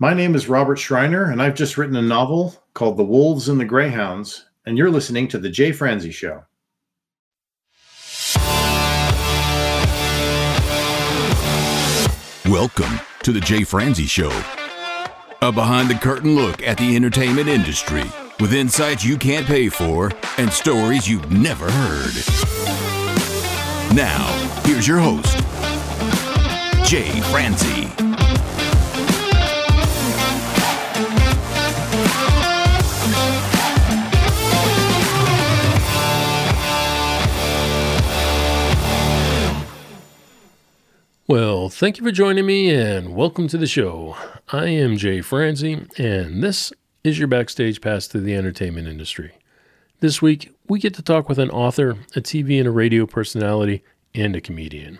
My name is Robert Schreiner, and I've just written a novel called The Wolves and the Greyhounds, and you're listening to The Jay Franze Show. Welcome to The Jay Franze Show, a behind the curtain look at the entertainment industry with insights you can't pay for and stories you've never heard. Now, here's your host, Jay Franze. Well, thank you for joining me and welcome to the show. I am Jay Franze, and this is your backstage pass to the entertainment industry. This week, we get to talk with an author, a TV and a radio personality, and a comedian.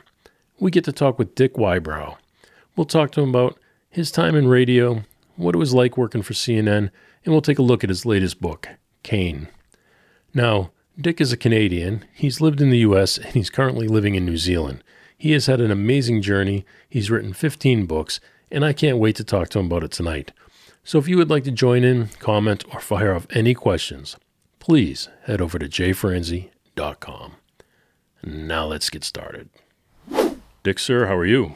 We get to talk with Dick Wybrow. We'll talk to him about his time in radio, what it was like working for CNN, and we'll take a look at his latest book, Kane. Now, Dick is a Canadian. He's lived in the US and he's currently living in New Zealand. He has had an amazing journey. He's written 15 books, and I can't wait to talk to him about it tonight. So if you would like to join in, comment, or fire off any questions, please head over to jfranze.com. Now let's get started. Dick, sir, how are you?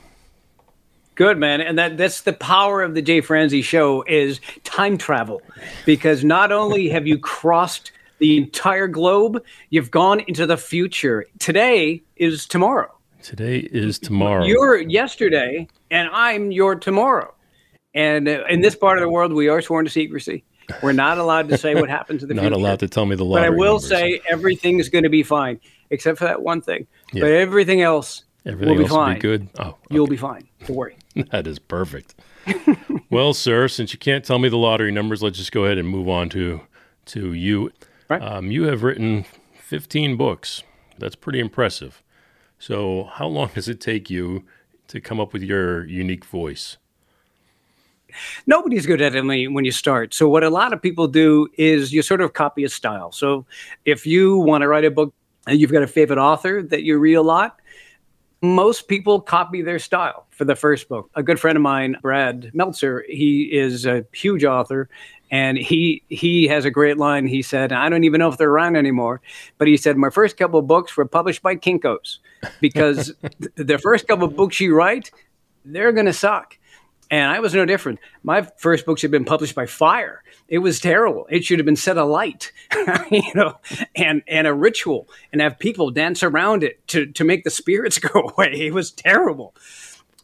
Good man, and that that's the power of the Jay Franze show is time travel, because not only have you crossed the entire globe, you've gone into the future. Today is tomorrow. Today is tomorrow. You're yesterday, and I'm your tomorrow. And uh, in this part of the world, we are sworn to secrecy. We're not allowed to say what happens in the Not future. allowed to tell me the lottery. But I will numbers. say everything's going to be fine, except for that one thing. Yeah. But everything else everything will be else will fine. be good. Oh, You'll be fine. Don't worry. That is perfect. well, sir, since you can't tell me the lottery numbers, let's just go ahead and move on to to you. Right. Um, you have written 15 books. That's pretty impressive. So, how long does it take you to come up with your unique voice? nobody's good at it when you, start. So what a lot of people do is you sort of copy a style. So if you want to write a book and you've got a favorite author that you read a lot, most people copy their style for the first book. A good friend of mine, Brad Meltzer, he is a huge author and he he has a great line. He said, I don't even know if they're around anymore, but he said my first couple of books were published by Kinkos because the first couple of books you write, they're going to suck. And I was no different. My first books had been published by fire. It was terrible. It should have been set alight, you know, and and a ritual, and have people dance around it to to make the spirits go away. It was terrible.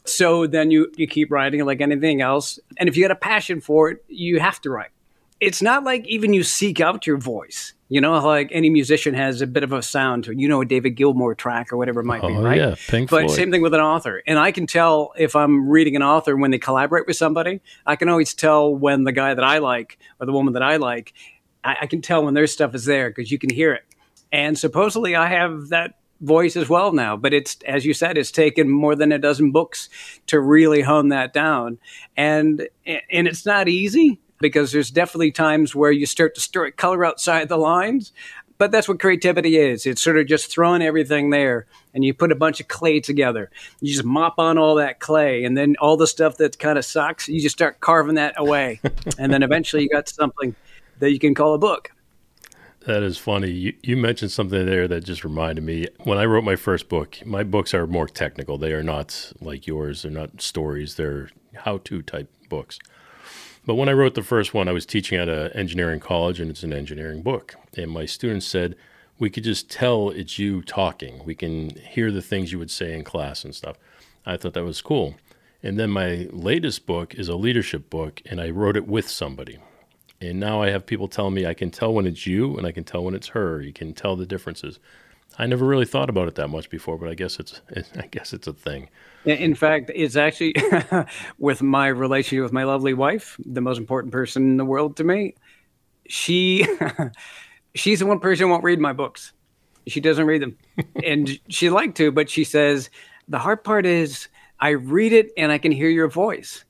So then you you keep writing like anything else, and if you got a passion for it, you have to write. It's not like even you seek out your voice. You know, like any musician has a bit of a sound to. You know, a David Gilmour track or whatever it might be, Oh, right? yeah, Pink but Floyd. same thing with an author. And I can tell if I'm reading an author when they collaborate with somebody. I can always tell when the guy that I like or the woman that I like, I, I can tell when their stuff is there because you can hear it. And supposedly I have that voice as well now. But it's, as you said, it's taken more than a dozen books to really hone that down. And, and it's not easy because there's definitely times where you start to stir color outside the lines. But that's what creativity is. It's sort of just throwing everything there and you put a bunch of clay together. You just mop on all that clay and then all the stuff that kind of sucks, you just start carving that away. and then eventually you got something that you can call a book. That is funny. You, you mentioned something there that just reminded me. When I wrote my first book, my books are more technical. They are not like yours. They're not stories. They're how-to type books. But when I wrote the first one, I was teaching at an engineering college, and it's an engineering book. And my students said, "We could just tell it's you talking. We can hear the things you would say in class and stuff." I thought that was cool. And then my latest book is a leadership book, and I wrote it with somebody. And now I have people telling me I can tell when it's you and I can tell when it's her. You can tell the differences. I never really thought about it that much before, but I guess it's I guess it's a thing. In fact, it's actually with my relationship with my lovely wife, the most important person in the world to me. She she's the one person who won't read my books. She doesn't read them. and she'd like to, but she says the hard part is I read it and I can hear your voice.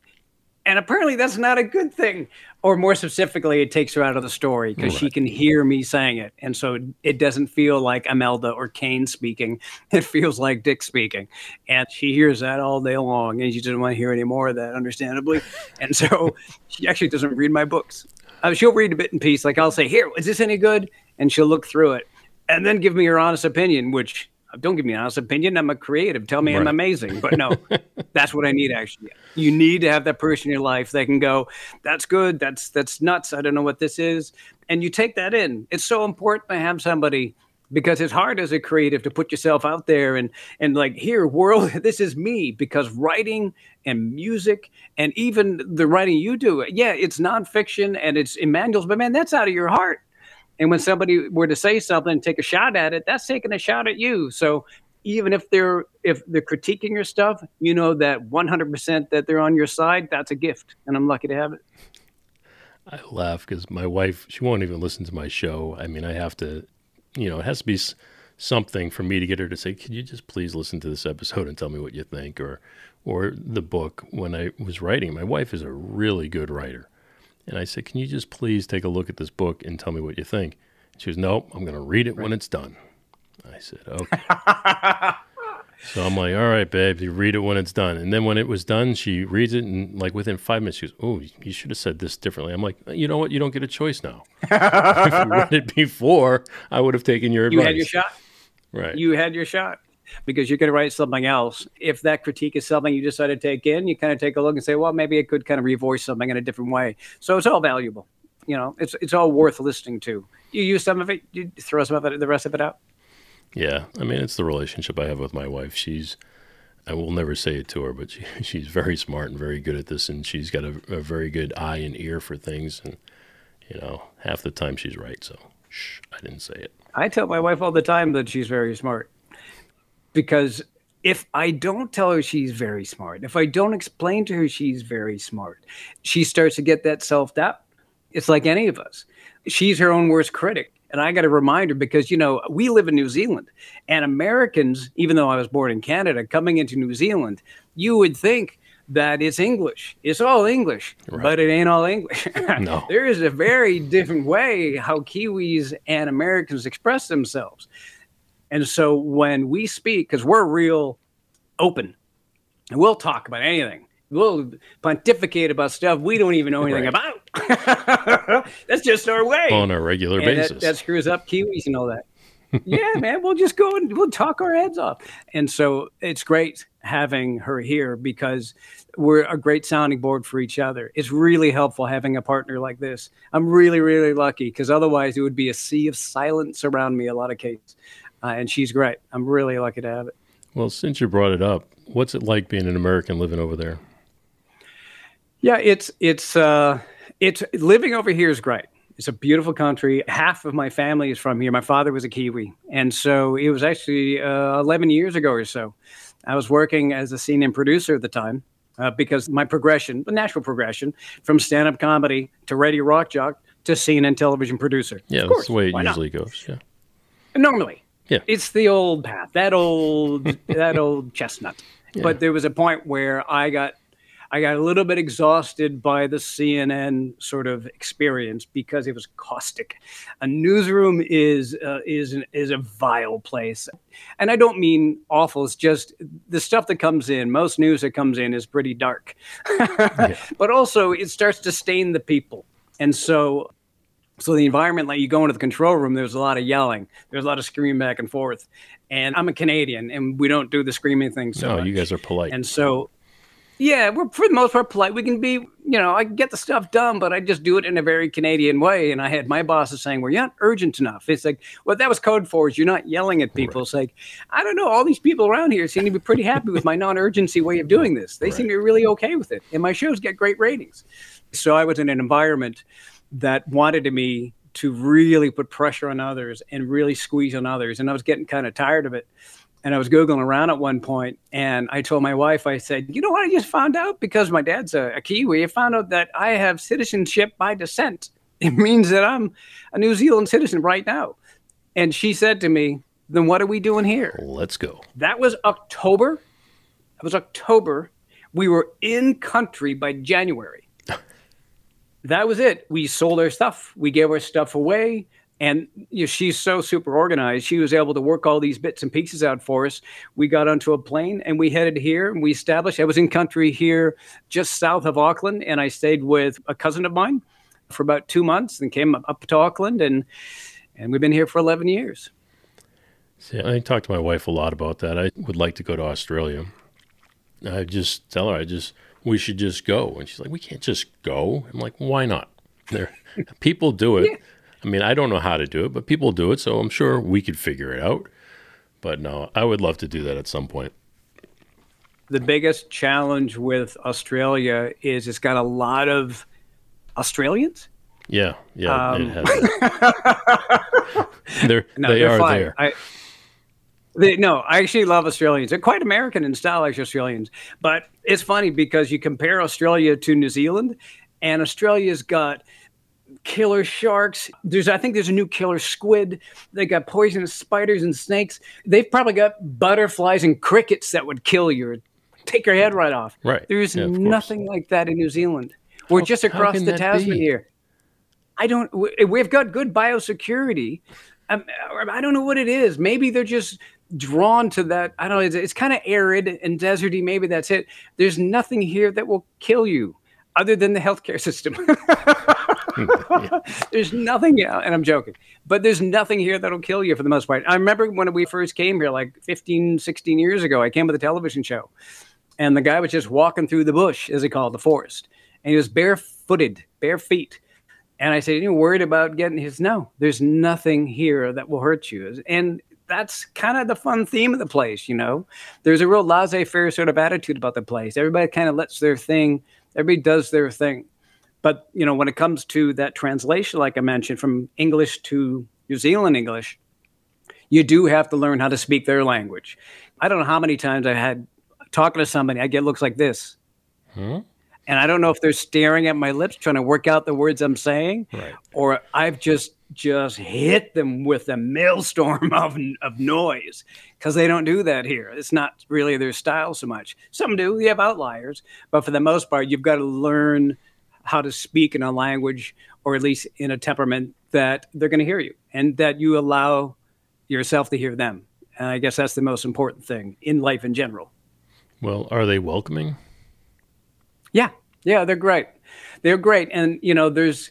And apparently that's not a good thing. Or more specifically, it takes her out of the story because right. she can hear me saying it. And so it doesn't feel like Imelda or Kane speaking. It feels like Dick speaking. And she hears that all day long and she doesn't want to hear any more of that, understandably. and so she actually doesn't read my books. Uh, she'll read a bit in piece. Like I'll say, Here, is this any good? And she'll look through it and then give me her honest opinion, which don't give me an honest opinion. I'm a creative. Tell me right. I'm amazing. But no, that's what I need actually. You need to have that person in your life that can go, that's good. That's that's nuts. I don't know what this is. And you take that in. It's so important to have somebody because it's hard as a creative to put yourself out there and and like here world this is me because writing and music and even the writing you do yeah it's nonfiction and it's Emmanuel's but man that's out of your heart and when somebody were to say something, take a shot at it, that's taking a shot at you. So even if they're if they're critiquing your stuff, you know that 100% that they're on your side, that's a gift, and I'm lucky to have it. I laugh because my wife, she won't even listen to my show. I mean, I have to, you know, it has to be something for me to get her to say, "Could you just please listen to this episode and tell me what you think?" or or the book when I was writing. My wife is a really good writer. And I said, Can you just please take a look at this book and tell me what you think? She was, Nope, I'm going to read it right. when it's done. I said, Okay. so I'm like, All right, babe, you read it when it's done. And then when it was done, she reads it and, like, within five minutes, she goes, Oh, you should have said this differently. I'm like, You know what? You don't get a choice now. if you read it before, I would have taken your advice. You had your shot. Right. You had your shot because you're going to write something else. If that critique is something you decide to take in, you kind of take a look and say, well, maybe it could kind of revoice something in a different way. So it's all valuable. You know, it's it's all worth listening to. You use some of it, you throw some of it, the rest of it out. Yeah, I mean, it's the relationship I have with my wife. She's, I will never say it to her, but she, she's very smart and very good at this, and she's got a, a very good eye and ear for things. And you know, half the time she's right. So, shh, I didn't say it. I tell my wife all the time that she's very smart because if I don't tell her she's very smart, if I don't explain to her she's very smart, she starts to get that self doubt. It's like any of us. She's her own worst critic. And I got to remind her because, you know, we live in New Zealand and Americans, even though I was born in Canada, coming into New Zealand, you would think that it's English. It's all English, right. but it ain't all English. no. There is a very different way how Kiwis and Americans express themselves. And so when we speak, because we're real open, and we'll talk about anything. We'll pontificate about stuff we don't even know anything right. about. That's just our way on a regular and basis. That, that screws up Kiwis and all that. yeah, man, we'll just go and we'll talk our heads off. And so it's great having her here because we're a great sounding board for each other. It's really helpful having a partner like this. I'm really, really lucky because otherwise it would be a sea of silence around me a lot of cases uh, and she's great. I'm really lucky to have it. Well, since you brought it up, what's it like being an American living over there? Yeah, it's it's uh, it's living over here is great. It's a beautiful country. Half of my family is from here. My father was a Kiwi, and so it was actually uh, 11 years ago or so. I was working as a CNN producer at the time uh, because my progression, the natural progression, from stand-up comedy to radio rock jock to and television producer. Yeah, that's the way it usually not? goes. Yeah. Normally, yeah. It's the old path, that old that old chestnut. Yeah. But there was a point where I got I got a little bit exhausted by the CNN sort of experience because it was caustic. A newsroom is uh, is an, is a vile place, and I don't mean awful. It's just the stuff that comes in. Most news that comes in is pretty dark, yeah. but also it starts to stain the people. And so so the environment, like you go into the control room, there's a lot of yelling, there's a lot of screaming back and forth. And I'm a Canadian, and we don't do the screaming thing. So no, much. you guys are polite. And so, yeah, we're for the most part polite. We can be, you know, I get the stuff done, but I just do it in a very Canadian way. And I had my bosses saying, "Well, you're not urgent enough." It's like what that was code for is you're not yelling at people. Right. It's like I don't know, all these people around here seem to be pretty happy with my non-urgency way of doing this. They right. seem to be really okay with it, and my shows get great ratings. So I was in an environment that wanted me to really put pressure on others and really squeeze on others. And I was getting kind of tired of it. And I was Googling around at one point and I told my wife, I said, you know what I just found out? Because my dad's a, a Kiwi, I found out that I have citizenship by descent. It means that I'm a New Zealand citizen right now. And she said to me, then what are we doing here? Let's go. That was October. That was October We were in country by January. That was it. We sold our stuff. We gave our stuff away. And you know, she's so super organized. She was able to work all these bits and pieces out for us. We got onto a plane and we headed here and we established. I was in country here just south of Auckland and I stayed with a cousin of mine for about two months and came up to Auckland and and we've been here for 11 years. See, I talk to my wife a lot about that. I would like to go to Australia. I just tell her, I just, we should just go. And she's like, we can't just go. I'm like, why not? There, people do it. Yeah. I mean, I don't know how to do it, but people do it. So I'm sure we could figure it out. But no, I would love to do that at some point. The biggest challenge with Australia is it's got a lot of Australians. Yeah, yeah, um, they're no, they they're are fine. there. I, they, no, I actually love Australians. They're quite American in style, like Australians. But it's funny because you compare Australia to New Zealand, and Australia's got killer sharks. There's, I think, there's a new killer squid. They got poisonous spiders and snakes. They've probably got butterflies and crickets that would kill you, take your head right off. Right. There's yeah, nothing like that in New Zealand. We're how, just across the Tasman be? here. I don't. We've got good biosecurity. Um, I don't know what it is. Maybe they're just drawn to that. I don't know. It's, it's kind of arid and deserty. Maybe that's it. There's nothing here that will kill you other than the healthcare system. Hmm, there's nothing, yeah, and I'm joking, but there's nothing here that'll kill you for the most part. I remember when we first came here, like 15, 16 years ago, I came with a television show, and the guy was just walking through the bush, as he called the forest, and he was barefooted, bare feet. And I said, You worried about getting his? No, there's nothing here that will hurt you. And that's kind of the fun theme of the place, you know. There's a real laissez-faire sort of attitude about the place. Everybody kind of lets their thing, everybody does their thing. But you know, when it comes to that translation, like I mentioned, from English to New Zealand English, you do have to learn how to speak their language. I don't know how many times I had talking to somebody, I get looks like this. Hmm? And I don't know if they're staring at my lips trying to work out the words I'm saying, right. or I've just just hit them with a maelstrom of, of noise because they don't do that here. It's not really their style so much. Some do, you have outliers, but for the most part, you've got to learn how to speak in a language or at least in a temperament that they're going to hear you and that you allow yourself to hear them. And I guess that's the most important thing in life in general. Well, are they welcoming? Yeah, yeah, they're great. They're great, and you know, there's.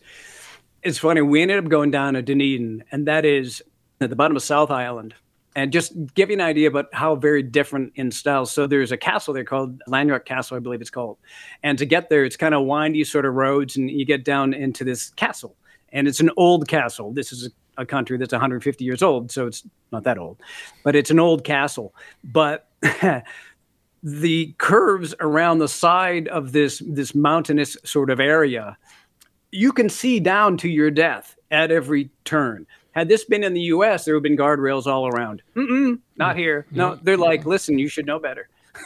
It's funny. We ended up going down to Dunedin, and that is at the bottom of South Island. And just give you an idea about how very different in style. So there's a castle there called Larnach Castle, I believe it's called. And to get there, it's kind of windy sort of roads, and you get down into this castle. And it's an old castle. This is a, a country that's 150 years old, so it's not that old, but it's an old castle. But the curves around the side of this this mountainous sort of area you can see down to your death at every turn. Had this been in the us there would have been guardrails all around. Mm-mm, not here. No they're like listen you should know better.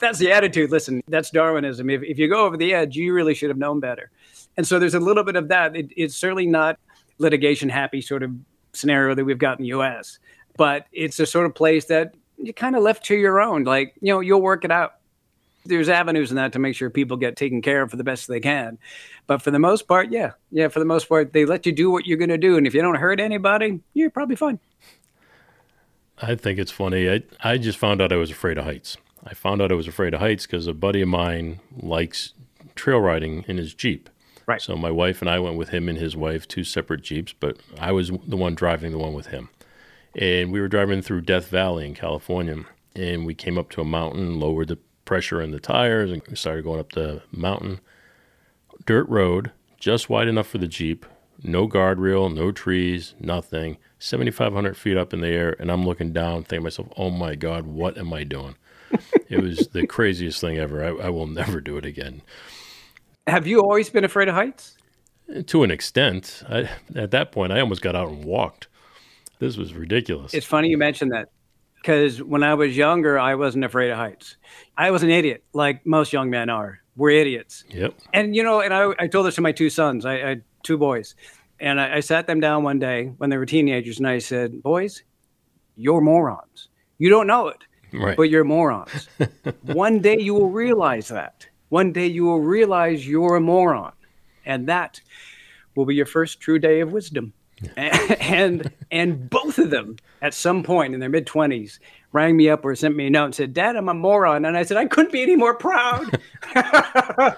That's the attitude. Listen that's darwinism. If, if you go over the edge you really should have known better. And so there's a little bit of that. It, it's certainly not litigation happy sort of scenario that we've got in the us but it's a sort of place that you kind of left to your own. Like, you know, you'll work it out. There's avenues in that to make sure people get taken care of for the best they can. But for the most part, yeah. Yeah, for the most part, they let you do what you're going to do. And if you don't hurt anybody, you're probably fine. I think it's funny. I, I just found out I was afraid of heights. I found out I was afraid of heights because a buddy of mine likes trail riding in his Jeep. Right. So my wife and I went with him and his wife, two separate Jeeps, but I was the one driving the one with him and we were driving through Death Valley in California, and we came up to a mountain, lowered the pressure in the tires, and we started going up the mountain. Dirt road, just wide enough for the Jeep, no guardrail, no trees, nothing. 7,500 feet up in the air, and I'm looking down, thinking to myself, oh my God, what am I doing? it was the craziest thing ever. I, I will never do it again. Have you always been afraid of heights? To an extent. I, at that point, I almost got out and walked. This was ridiculous. It's funny you mentioned that because when I was younger, I wasn't afraid of heights. I was an idiot, like most young men are. We're idiots. Yep. And you know, and I, I told this to my two sons. I, I had two boys, and I, I sat them down one day when they were teenagers, and I said, "Boys, you're morons. You don't know it. Right. but you're morons. One day you will realize that. One day you will realize you're a moron. And that will be your first true day of wisdom. And, and both of them at some point in their mid 20s rang me up or sent me a note and said, Dad, I'm a moron. And I said, I couldn't be any more proud.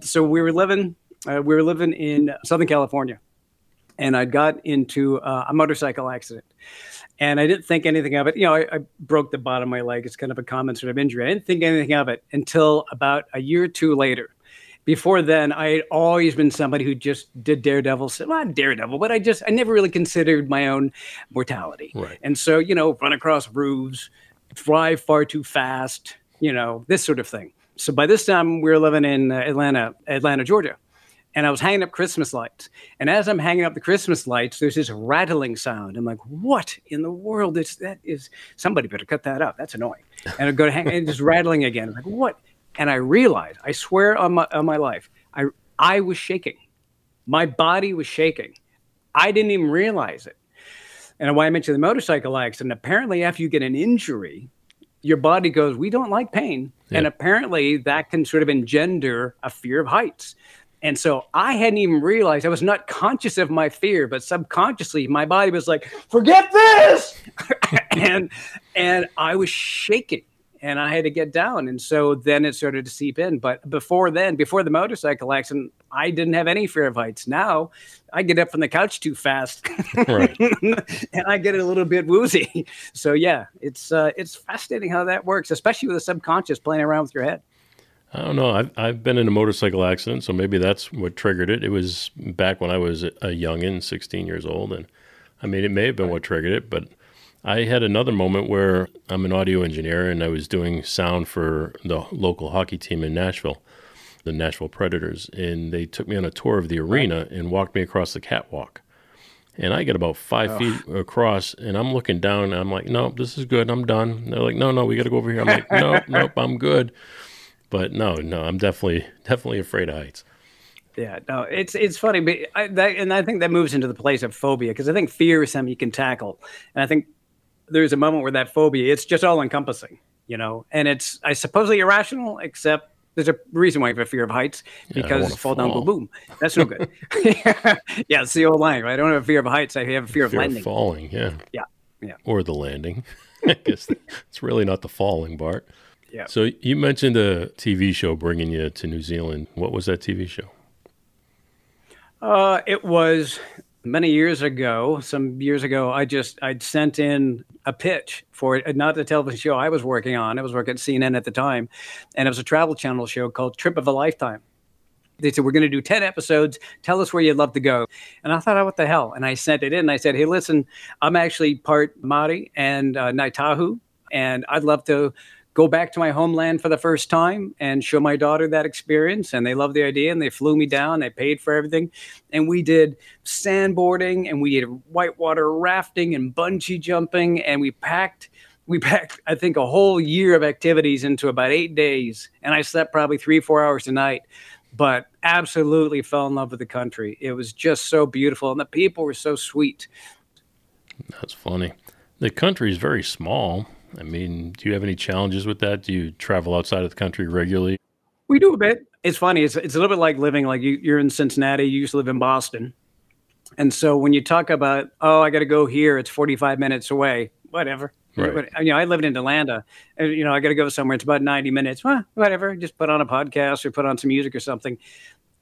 so we were living, uh, we were living in Southern California. And I got into uh, a motorcycle accident and I didn't think anything of it. You know, I, I, broke the bottom of my leg. It's kind of a common sort of injury. I didn't think anything of it until about a year or two later. Before then, I had always been somebody who just did daredevil. Well, not daredevil, but I just I never really considered my own mortality. Right. And so, you know, run across roofs, fly far too fast, you know, this sort of thing. So by this time, we were living in uh, Atlanta, Atlanta, Georgia and I was hanging up Christmas lights. And as I'm hanging up the Christmas lights, there's this rattling sound. I'm like, what in the world is that? Is somebody better cut that up? That's annoying. And I go to hang and just rattling again. I'm like, what? And I realized, I swear on my on my life, I I was shaking. My body was shaking. I didn't even realize it. And why I mentioned the motorcycle accident, apparently after you get an injury, your body goes, we don't like pain. Yeah. And apparently that can sort of engender a fear of heights. And so I hadn't even realized I was not conscious of my fear, but subconsciously my body was like, forget this. and and I was shaking and I had to get down. And so then it started to seep in. But before then, before the motorcycle accident, I didn't have any fear of heights. Now I get up from the couch too fast right. and I get a little bit woozy. So yeah, it's uh, it's fascinating how that works, especially with the subconscious playing around with your head. I don't know. I've, I've been in a motorcycle accident, so maybe that's what triggered it. It was back when I was a youngin, 16 years old. And I mean, it may have been what triggered it, but I had another moment where I'm an audio engineer and I was doing sound for the local hockey team in Nashville, the Nashville Predators. And they took me on a tour of the arena and walked me across the catwalk. And I get about five oh. feet across, and I'm looking down. And I'm like, "No, this is good. I'm done." And they're like, "No, no, we got to go over here." I'm like, "No, nope, I'm good." But no, no, I'm definitely definitely afraid of heights. Yeah, no, it's it's funny, but I, that, and I think that moves into the place of phobia because I think fear is something you can tackle, and I think there's a moment where that phobia it's just all encompassing, you know, and it's I supposedly irrational, except there's a reason why you have a fear of heights because yeah, fall, fall, down, go boom. That's no good. yeah, it's the old line, right? I don't have a fear of heights. I have a fear, fear of landing. Of falling, yeah. Yeah. Yeah. Or the landing. I guess it's really not the falling, Bart. Yeah. So you mentioned a TV show bringing you to New Zealand. What was that TV show? Uh, it was many years ago. Some years ago, I just I'd sent in a pitch for not the television show I was working on. I was working at CNN at the time, and it was a travel channel show called Trip of a Lifetime. They said, We're going to do 10 episodes. Tell us where you'd love to go. And I thought, oh, What the hell? And I sent it in. And I said, Hey, listen, I'm actually part Maori and uh, Ngāi Tahu, and I'd love to go back to my homeland for the first time and show my daughter that experience. And they loved the idea and they flew me down. They paid for everything. And we did sandboarding and we did whitewater rafting and bungee jumping. And we packed, we packed, I think, a whole year of activities into about eight days. And I slept probably three, four hours a night. But absolutely fell in love with the country. It was just so beautiful. And the people were so sweet. That's funny. The country is very small. I mean, do you have any challenges with that? Do you travel outside of the country regularly? We do a bit. It's funny. It's, it's a little bit like living like you, you're in Cincinnati. You used to live in Boston. And so when you talk about, oh, I got to go here, it's 45 minutes away, whatever. Right. But, you know, I lived in Atlanta. And, you know, I got to go somewhere. It's about 90 minutes. Well, whatever. Just put on a podcast or put on some music or something.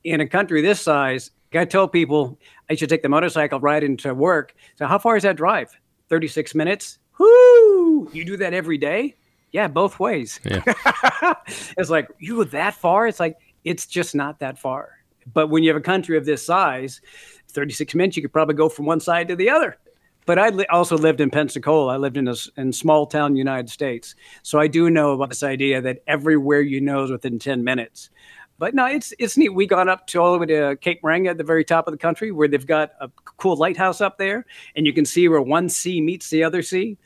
In a country this size, I tell people I should take the motorcycle ride into work. So how far is that drive? 36 minutes. Whoo! You do that every day? Yeah, both ways. Yeah. it's like, you go that far? It's like, it's just not that far. But when you have a country of this size, 36 minutes, you could probably go from one side to the other. But I li- also lived in Pensacola. I lived in a in small town United States. So I do know about this idea that everywhere you know is within 10 minutes. But no, it's it's neat. We got up to all the way to Cape Reinga at the very top of the country, where they've got a cool lighthouse up there, and you can see where one sea meets the other sea.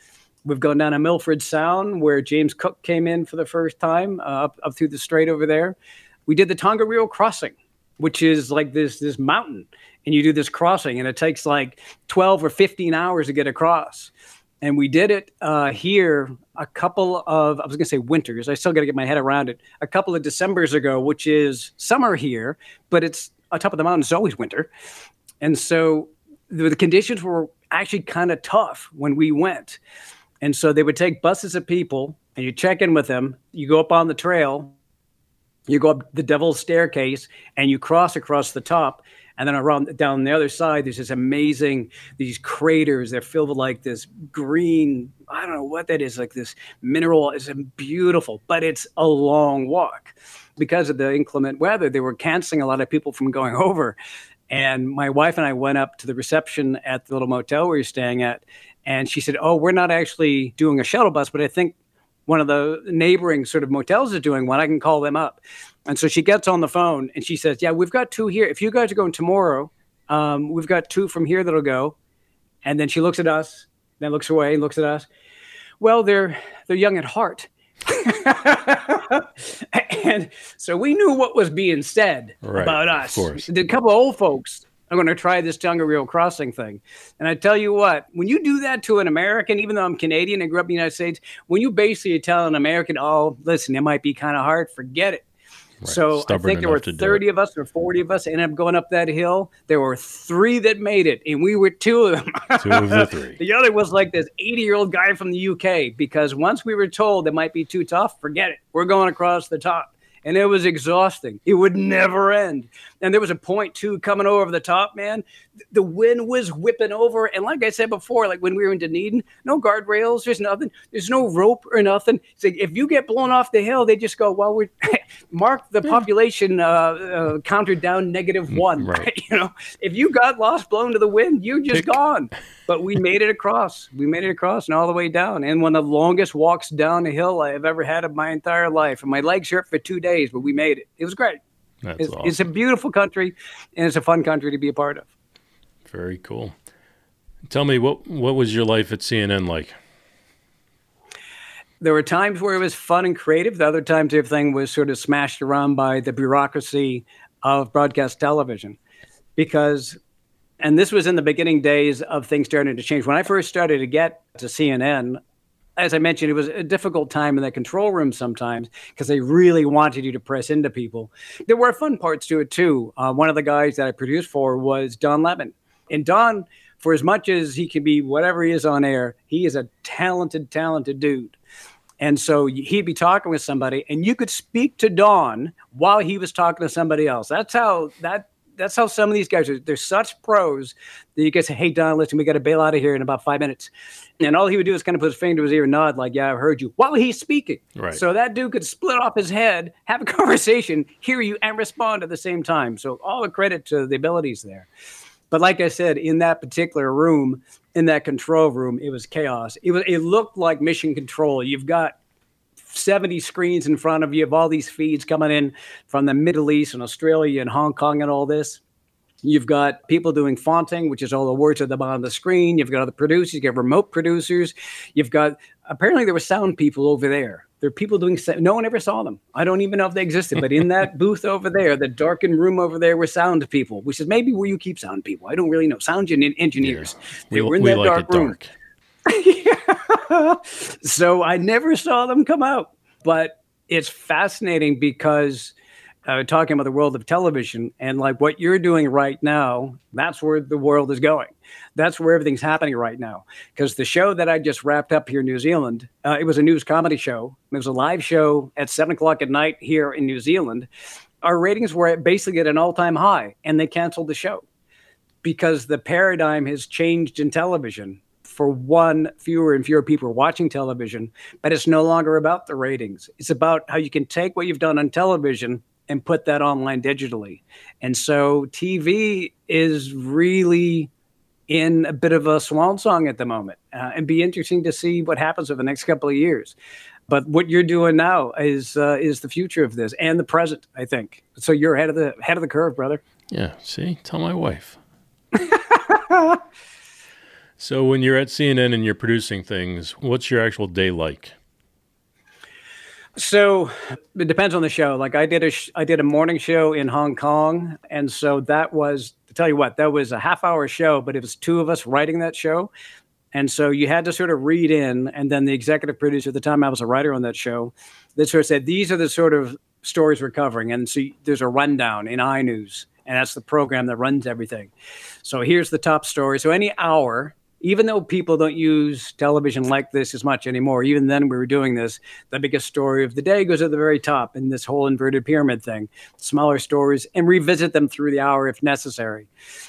We've gone down to Milford Sound, where James Cook came in for the first time, uh, up up through the strait over there. We did the Tongariro crossing, which is like this this mountain, and you do this crossing, and it takes like twelve or fifteen hours to get across. And we did it uh, here a couple of I was going to say winters. I still got to get my head around it. A couple of December's ago, which is summer here, but it's on top of the mountain. It's always winter, and so the, the conditions were actually kind of tough when we went. And so they would take buses of people, and you check in with them. You go up on the trail, you go up the Devil's Staircase, and you cross across the top and then around down the other side, there's this amazing these craters. They're filled with like this green. I don't know what that is. Like this mineral is beautiful, but it's a long walk because of the inclement weather. They were canceling a lot of people from going over. And my wife and I went up to the reception at the little motel we were staying at, and she said, "Oh, we're not actually doing a shuttle bus, but I think one of the neighboring sort of motels is doing one. I can call them up." And so she gets on the phone and she says, "Yeah, we've got two here. If you guys are going tomorrow, um, we've got two from here that'll go." And then she looks at us, then looks away and looks at us. Well, they're they're young at heart. and so we knew what was being said right, about us. A couple of old folks are going to try this Tongariro crossing thing. And I tell you what, when you do that to an American, even though I'm Canadian and grew up in the United States, when you basically tell an American, oh, listen, it might be kind of hard, forget it. Right. So Stubborn I think there were 30 of us or 40 of us ended up going up that hill. There were three that made it, and we were two of them. two of the three. the other was like this 80 year old guy from the UK because once we were told it might be too tough, forget it. We're going across the top and it was exhausting. It would never end. And there was a point too coming over the top, man. The wind was whipping over, and like I said before, like when we were in Dunedin, no guardrails, there's nothing, there's no rope or nothing. It's like if you get blown off the hill, they just go, well, we mark the population uh, uh, counted down negative mm, one. Right. you know, if you got lost, blown to the wind, you just Pick. gone. But we made it across. We made it across and all the way down. And one of the longest walks down a hill I have ever had in my entire life. And my legs hurt for two days, but we made it. It was great. It's, awesome. it's a beautiful country, and it's a fun country to be a part of. Very cool. Tell me what what was your life at CNN like? there were times where it was fun and creative. The other times everything was sort of smashed around by the bureaucracy of broadcast television. Because, and this was in the beginning days of things starting to change. When I first started to get to CNN, as I mentioned, it was a difficult time in the control room sometimes because they really wanted you to press into people. There were fun parts to it too. Uh, one of the guys that I produced for was Don Lemon. And Don, for as much as he can be whatever he is on air, he is a talented, talented dude. And so he'd be talking with somebody, and you could speak to Don while he was talking to somebody else. That's how that that's how some of these guys are. They're such pros that you can say, "Hey, Don, listen, we got to bail out of here in about five minutes." And all he would do is kind of put his finger to his ear and nod, like, "Yeah, I heard you," while he's speaking. Right. So that dude could split off his head, have a conversation, hear you, and respond at the same time. So all the credit to the abilities there. But like I said, in that particular room, in that control room, it was chaos. It was it looked like mission control. You've got 70 screens in front of you of all these feeds coming in from the Middle East and Australia and Hong Kong and all this. You've got people doing fonting, which is all the words at the bottom of the screen. You've got other producers, you've got remote producers. You've got apparently there were sound people over there. There are people doing no one ever saw them. I don't even know if they existed, but in that booth over there, the darkened room over there were sound people, which is maybe where you keep sound people. I don't really know. Sound engineers. Yeah. They we, were in that like dark room. Dark. so I never saw them come out. But it's fascinating because uh, talking about the world of television and like what you're doing right now, that's where the world is going. That's where everything's happening right now. Because the show that I just wrapped up here in New Zealand, uh, it was a news comedy show. It was a live show at seven o'clock at night here in New Zealand. Our ratings were basically at an all time high, and they canceled the show because the paradigm has changed in television for one, fewer and fewer people are watching television, but it's no longer about the ratings. It's about how you can take what you've done on television and put that online digitally. And so TV is really in a bit of a swan song at the moment uh, and be interesting to see what happens over the next couple of years. But what you're doing now is uh, is the future of this and the present, I think. So you're ahead of the head of the curve, brother. Yeah. See, tell my wife. So when you're at CNN and you're producing things, what's your actual day like? So it depends on the show. Like I did a sh- I did a morning show in Hong Kong, and so that was to tell you what that was a half hour show, but it was two of us writing that show, And so you had to sort of read in, and then the executive producer at the time, I was a writer on that show, that sort of said, these are the sort of stories we're covering. And so there's a rundown in iNews, and that's the program that runs everything. So here's the top story. So any hour, even though people don't use television like this as much anymore, even then we were doing this, the biggest story of the day goes at the very top in this whole inverted pyramid thing, smaller stories, and revisit them through the hour if necessary.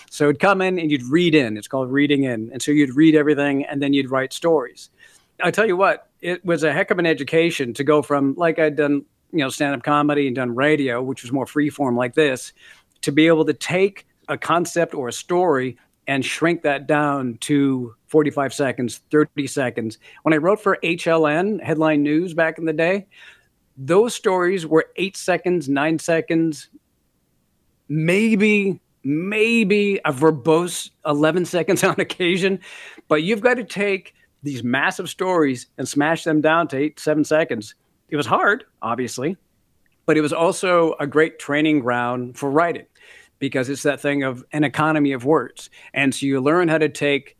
So it'd come in and you'd read in. It's called reading in. And so you'd read everything and then you'd write stories. I tell you what, it was a heck of an education to go from like I'd done, you know, stand-up comedy and done radio, which was more free form like this, to be able to take a concept or a story and shrink that down to 45 seconds, 30 seconds. When I wrote for HLN, Headline News, back in the day, those stories were eight seconds, nine seconds, maybe, maybe a verbose 11 seconds on occasion. But you've got to take these massive stories and smash them down to eight, seven seconds. It was hard, obviously, but it was also a great training ground for writing because it's that thing of an economy of words. And so you learn how to take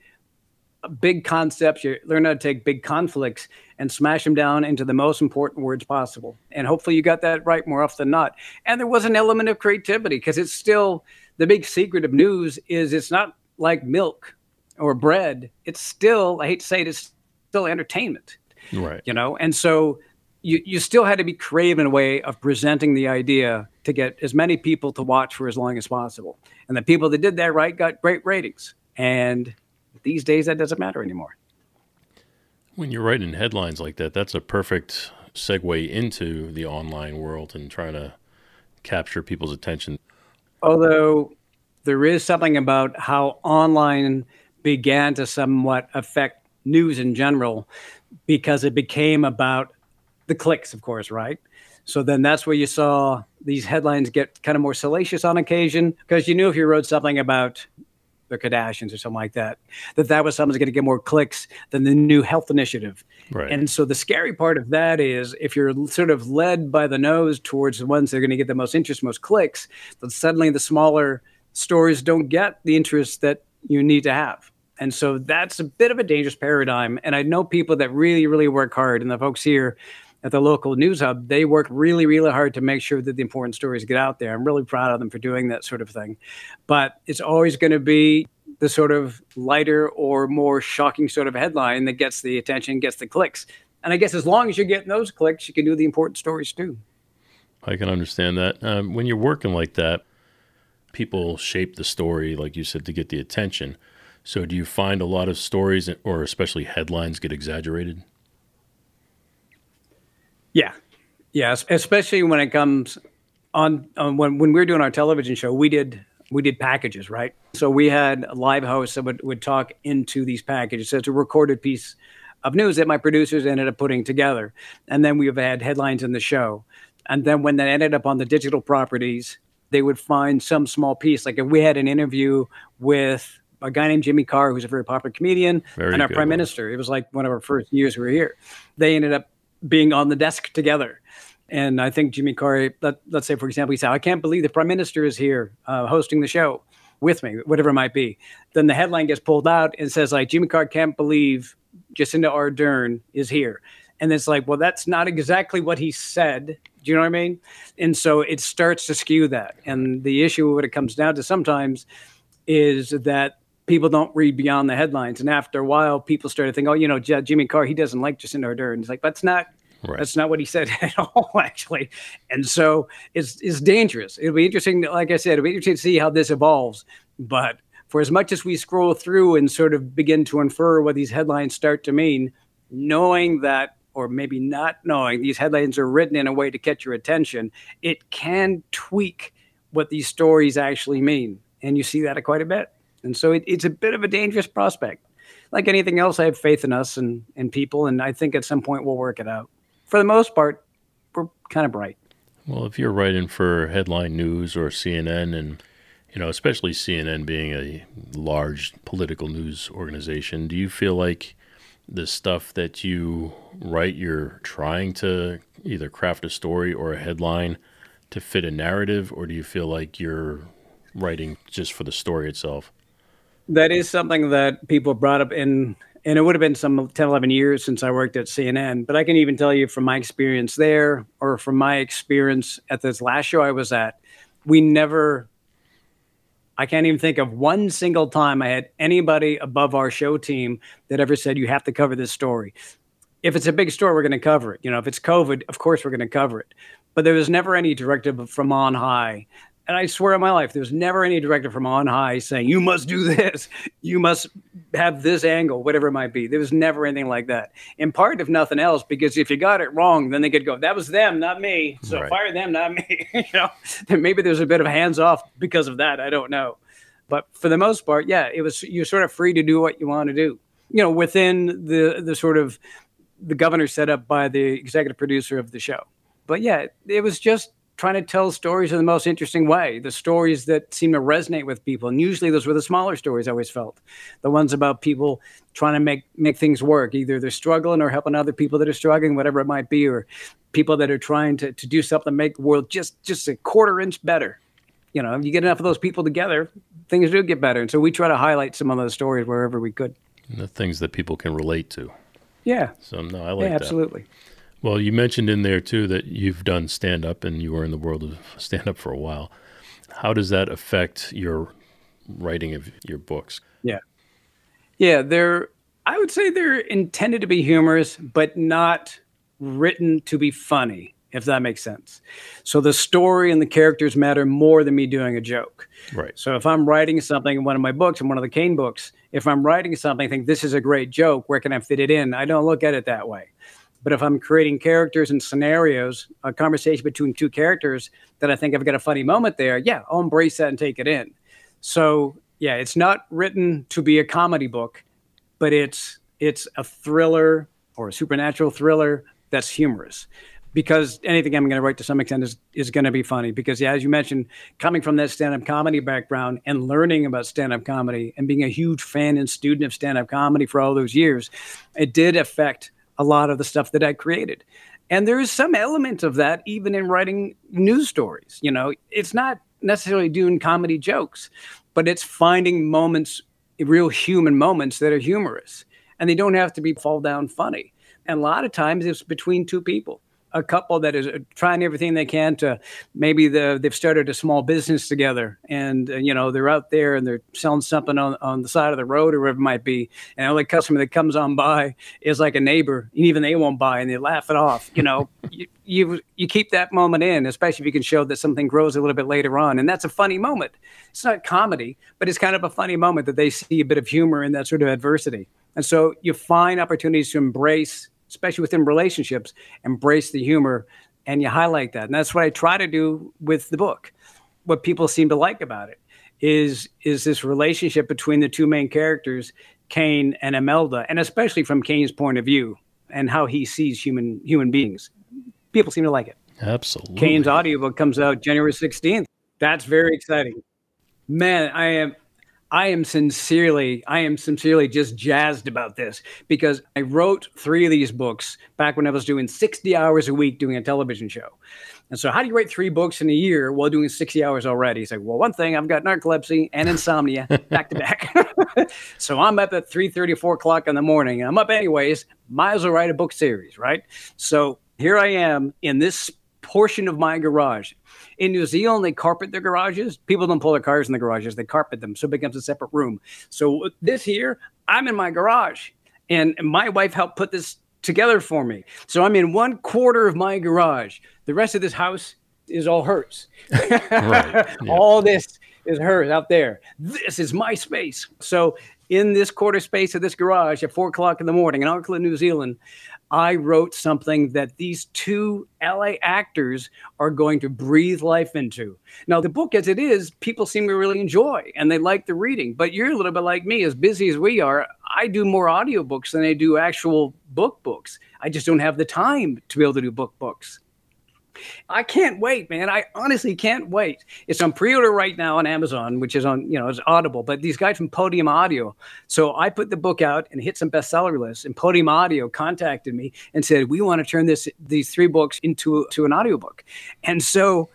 big concepts, you learn how to take big conflicts and smash them down into the most important words possible. And hopefully you got that right more often than not. And there was an element of creativity because it's still the big secret of news is it's not like milk or bread. It's still, I hate to say it, it's still entertainment. Right. You know, and so you, you still had to be creative in a way of presenting the idea to get as many people to watch for as long as possible. And the people that did that right got great ratings. And these days, that doesn't matter anymore. When you're writing headlines like that, that's a perfect segue into the online world and trying to capture people's attention. Although there is something about how online began to somewhat affect news in general because it became about the clicks, of course, right? So then that's where you saw these headlines get kind of more salacious on occasion because you knew if you wrote something about the Kardashians or something like that, that that was something that's going to get more clicks than the new health initiative. Right. And so the scary part of that is if you're sort of led by the nose towards the ones that are going to get the most interest, most clicks, then suddenly the smaller stories don't get the interest that you need to have. And so that's a bit of a dangerous paradigm. And I know people that really, really work hard, and the folks here at the local news hub, they work really, really hard to make sure that the important stories get out there. I'm really proud of them for doing that sort of thing. But it's always going to be the sort of lighter or more shocking sort of headline that gets the attention, gets the clicks. And I guess as long as you're getting those clicks, you can do the important stories too. I can understand that. Um, when you're working like that, people shape the story, like you said, to get the attention. So, do you find a lot of stories, or especially headlines, get exaggerated? Yeah, yes, especially when it comes on, on when when we were doing our television show, we did we did packages, right? So we had live hosts that would, would talk into these packages. So it's a recorded piece of news that my producers ended up putting together. And then we've had headlines in the show. And then when that ended up on the digital properties, they would find some small piece. Like if we had an interview with a guy named Jimmy Carr, who's a very popular comedian, Very and our prime one. minister. It was like one of our first years we were here. They ended up being on the desk together. And I think Jimmy Carr, let, let's say, for example, he said, I can't believe the prime minister is here uh, hosting the show with me, whatever it might be. Then the headline gets pulled out and says, like, Jimmy Carr can't believe Jacinda Ardern is here. And it's like, well, that's not exactly what he said. Do you know what I mean? And so it starts to skew that. And the issue, what it comes down to sometimes, is that people don't read beyond the headlines. And after a while, people started think, oh, you know, J- Jimmy Carr, he doesn't like Jacinda Ardern. It's like, that's not Right. that's not what he said at all, actually. And so it's it's dangerous. It'll be interesting, like I said, it'll be interesting to see how this evolves. But for as much as we scroll through and sort of begin to infer what these headlines start to mean, knowing that or maybe not knowing these headlines are written in a way to catch your attention, it can tweak what these stories actually mean. And you see that quite a bit. And so it, it's a bit of a dangerous prospect. Like anything else, I have faith in us and, and people, and I think at some point we'll work it out. For the most part, we're kind of bright. Well, if you're writing for headline news or CNN, and you know, especially CNN being a large political news organization, do you feel like the stuff that you write, you're trying to either craft a story or a headline to fit a narrative, or do you feel like you're writing just for the story itself? That is something that people brought up in and it would have been some 10, 11 years since I worked at CNN. But I can even tell you from my experience there or from my experience at this last show I was at, we never, I can't even think of one single time I had anybody above our show team that ever said, you have to cover this story. If it's a big story, we're going to cover it. You know, if it's COVID, of course we're going to cover it. But there was never any directive from on high and I swear on my life, there's never any director from on high saying, you must do this, you must have this angle, whatever it might be. There was never anything like that. In part, if nothing else, because if you got it wrong, then they could go, that was them, not me. So right. fire them, not me. you know, maybe there's a bit of hands off because of that. I don't know. But for the most part, yeah, it was, you're sort of free to do what you want to do, you know, within the, the sort of the governor set up by the executive producer of the show. But yeah, it was just trying to tell stories in the most interesting way, the stories that seem to resonate with people. And usually those were the smaller stories I always felt. The ones about people trying to make make things work. Either they're struggling or helping other people that are struggling, whatever it might be, or people that are trying to, to do something to make the world just just a quarter inch better. You know, if you get enough of those people together, things do get better. And so we try to highlight some of those stories wherever we could. And the things that people can relate to. Yeah. So no, I like yeah, absolutely. That. Well, you mentioned in there too that you've done stand up and you were in the world of stand up for a while. How does that affect your writing of your books? Yeah. Yeah, they're I would say they're intended to be humorous, but not written to be funny, if that makes sense. So the story and the characters matter more than me doing a joke. Right. So if I'm writing something in one of my books, in one of the Kane books, if I'm writing something, I think this is a great joke, where can I fit it in? I don't look at it that way. But if I'm creating characters and scenarios, a conversation between two characters that I think I've got a funny moment there, yeah, I'll embrace that and take it in. So yeah, it's not written to be a comedy book, but it's it's a thriller or a supernatural thriller that's humorous. Because anything I'm going to write to some extent is, is going to be funny. Because, yeah, as you mentioned, coming from that stand up comedy background and learning about stand up comedy and being a huge fan and student of stand up comedy for all those years, it did affect a lot of the stuff that I created. And there is some element of that even in writing news stories. You know, it's not necessarily doing comedy jokes, but it's finding moments, real human moments that are humorous. And they don't have to be fall down funny. And a lot of times it's between two people a couple that is uh, trying everything they can to maybe the, they've started a small business together and uh, you know they're out there and they're selling something on, on the side of the road or whatever it might be. And the only customer that comes on by is like a neighbor and even they won't buy and they laugh it off you know. You, you you keep that moment in especially if you can show that something grows a little bit later on. And that's a funny moment. It's not comedy but it's kind of a funny moment that they see a bit of humor in that sort of adversity. And so you find opportunities to embrace especially within relationships, embrace the humor and you highlight that. And that's what I try to do with the book. What people seem to like about it is is this relationship between the two main characters, Kane and Imelda, and especially from Kane's point of view and how he sees human human beings. People seem to like it. Absolutely. Kane's audiobook comes out January 16th. That's very exciting. Man, I am I am sincerely, I am sincerely just jazzed about this because I wrote three of these books back when I was doing 60 hours a week doing a television show. And so, how do you write three books in a year while doing 60 hours already? He's like, well, one thing, I've got narcolepsy and insomnia back to back. so I'm up at 3 30, 4 o'clock in the morning. I'm up anyways. Might as well write a book series, right? So here I am in this portion of my garage. In New Zealand, they carpet their garages. People don't pull their cars in the garages; they carpet them, so it becomes a separate room. So this here, I'm in my garage, and my wife helped put this together for me. So I'm in one quarter of my garage. The rest of this house is all hers. right. Yeah. All this is hers out there. This is my space. So in this quarter space of this garage at four o'clock in the morning in Auckland, New Zealand, I wrote something that these two LA actors are going to breathe life into. Now, the book as it is, people seem to really enjoy and they like the reading, but you're a little bit like me, as busy as we are. I do more audiobooks than I do actual book books. I just don't have the time to be able to do book books. I can't wait, man. I honestly can't wait. It's on pre-order right now on Amazon, which is on, you know, it's Audible. But these guys from Podium Audio. So I put the book out and hit some bestseller lists, and Podium Audio contacted me and said, "We want to turn this these three books into to an audiobook." And so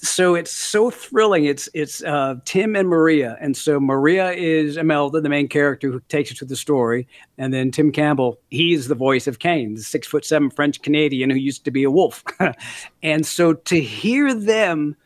so it's so thrilling. It's it's uh, Tim and Maria, and so Maria is Imelda, the main character who takes us to the story, and then Tim Campbell, he's the voice of Kane, the six foot seven French Canadian who used to be a wolf, and so to hear them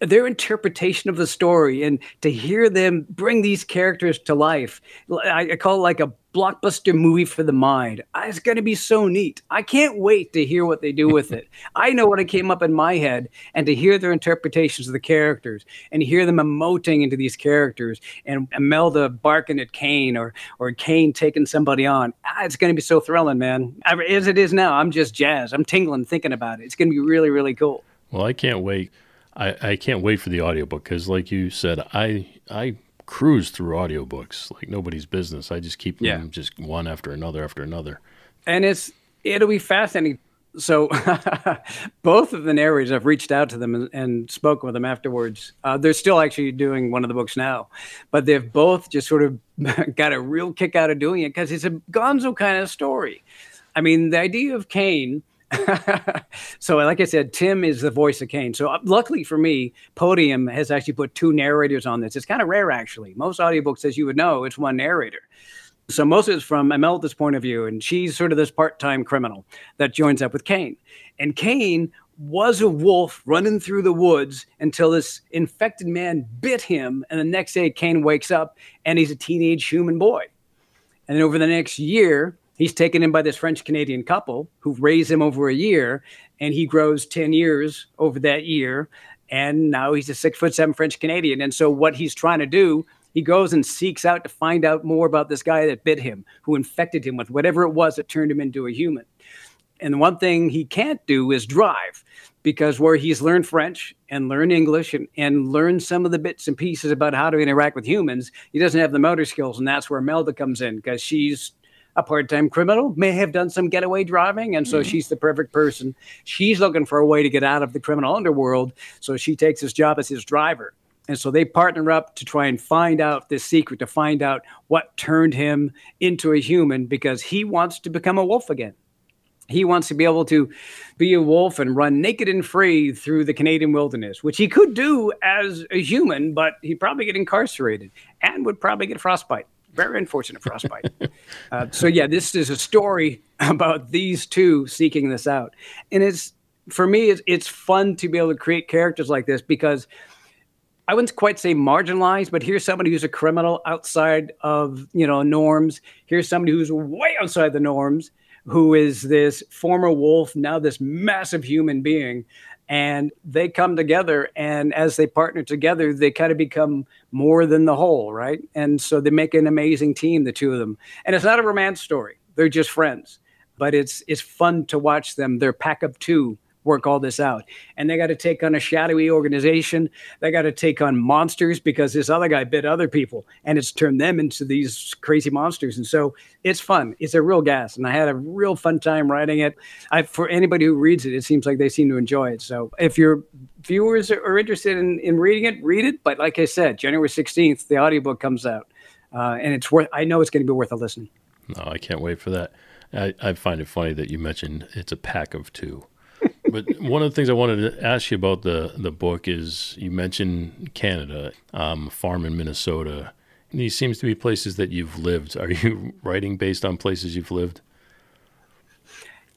their interpretation of the story and to hear them bring these characters to life. I, I call it like a blockbuster movie for the mind. It's going to be so neat. I can't wait to hear what they do with it. I know what it came up in my head, and to hear their interpretations of the characters and hear them emoting into these characters and Imelda barking at Kane or or Kane taking somebody on. Ah, it's going to be so thrilling, man. As it is now, I'm just jazzed. I'm tingling thinking about it. It's going to be really, really cool. Well, I can't wait. I, I can't wait for the audiobook because, like you said, I I cruise through audiobooks like nobody's business. I just keep yeah. them just one after another after another. And it's it'll be fascinating. So both of the narrators, I've reached out to them and, and spoken with them afterwards. Uh, they're still actually doing one of the books now, but they've both just sort of got a real kick out of doing it because it's a Gonzo kind of story. I mean, the idea of Kane so, like I said, Tim is the voice of Kane. So, uh, luckily for me, Podium has actually put two narrators on this. It's kind of rare, actually. Most audiobooks, as you would know, it's one narrator. So, most of it's from Imelda's point of view, and she's sort of this part time criminal that joins up with Kane. And Kane was a wolf running through the woods until this infected man bit him. And the next day, Kane wakes up and he's a teenage human boy. And then over the next year, He's taken in by this French Canadian couple who raise him over a year, and he grows 10 years over that year. And now he's a six foot seven French Canadian. And so, what he's trying to do, he goes and seeks out to find out more about this guy that bit him, who infected him with whatever it was that turned him into a human. And the one thing he can't do is drive because where he's learned French and learned English and, and learned some of the bits and pieces about how to interact with humans, he doesn't have the motor skills. And that's where Melda comes in because she's a part-time criminal, may have done some getaway driving, and so mm-hmm. she's the perfect person. She's looking for a way to get out of the criminal underworld, so she takes his job as his driver. And so they partner up to try and find out this secret, to find out what turned him into a human because he wants to become a wolf again. He wants to be able to be a wolf and run naked and free through the Canadian wilderness, which he could do as a human, but he'd probably get incarcerated and would probably get frostbite very unfortunate frostbite. uh, so yeah, this is a story about these two seeking this out, and it's for me, it's, it's fun to be able to create characters like this because I wouldn't quite say marginalized, but here's somebody who's a criminal outside of you know norms. Here's somebody who's way outside the norms, who is this former wolf, now this massive human being and they come together and as they partner together they kind of become more than the whole right? And so they make an amazing team the two of them. And it's not a romance story they're just friends but it's it's fun to watch them. They're pack of two work all this out. And they got to take on a shadowy organization. They got to take on monsters because this other guy bit other people and it's turned them into these crazy monsters. And so it's fun. It's a real gas. And I had a real fun time writing it. I, for anybody who reads it, it seems like they seem to enjoy it. So if your viewers are interested in, in reading it, read it. But like I said, January 16th, the audiobook comes out. Uh, and it's worth, I know it's going to be worth a listen. No, I can't wait for that. I, I find it funny that you mentioned it's a pack of two but one of the things I wanted to ask you about the the book is you mentioned Canada, um, farm in Minnesota. These seems to be places that you've lived. Are you writing based on places you've lived?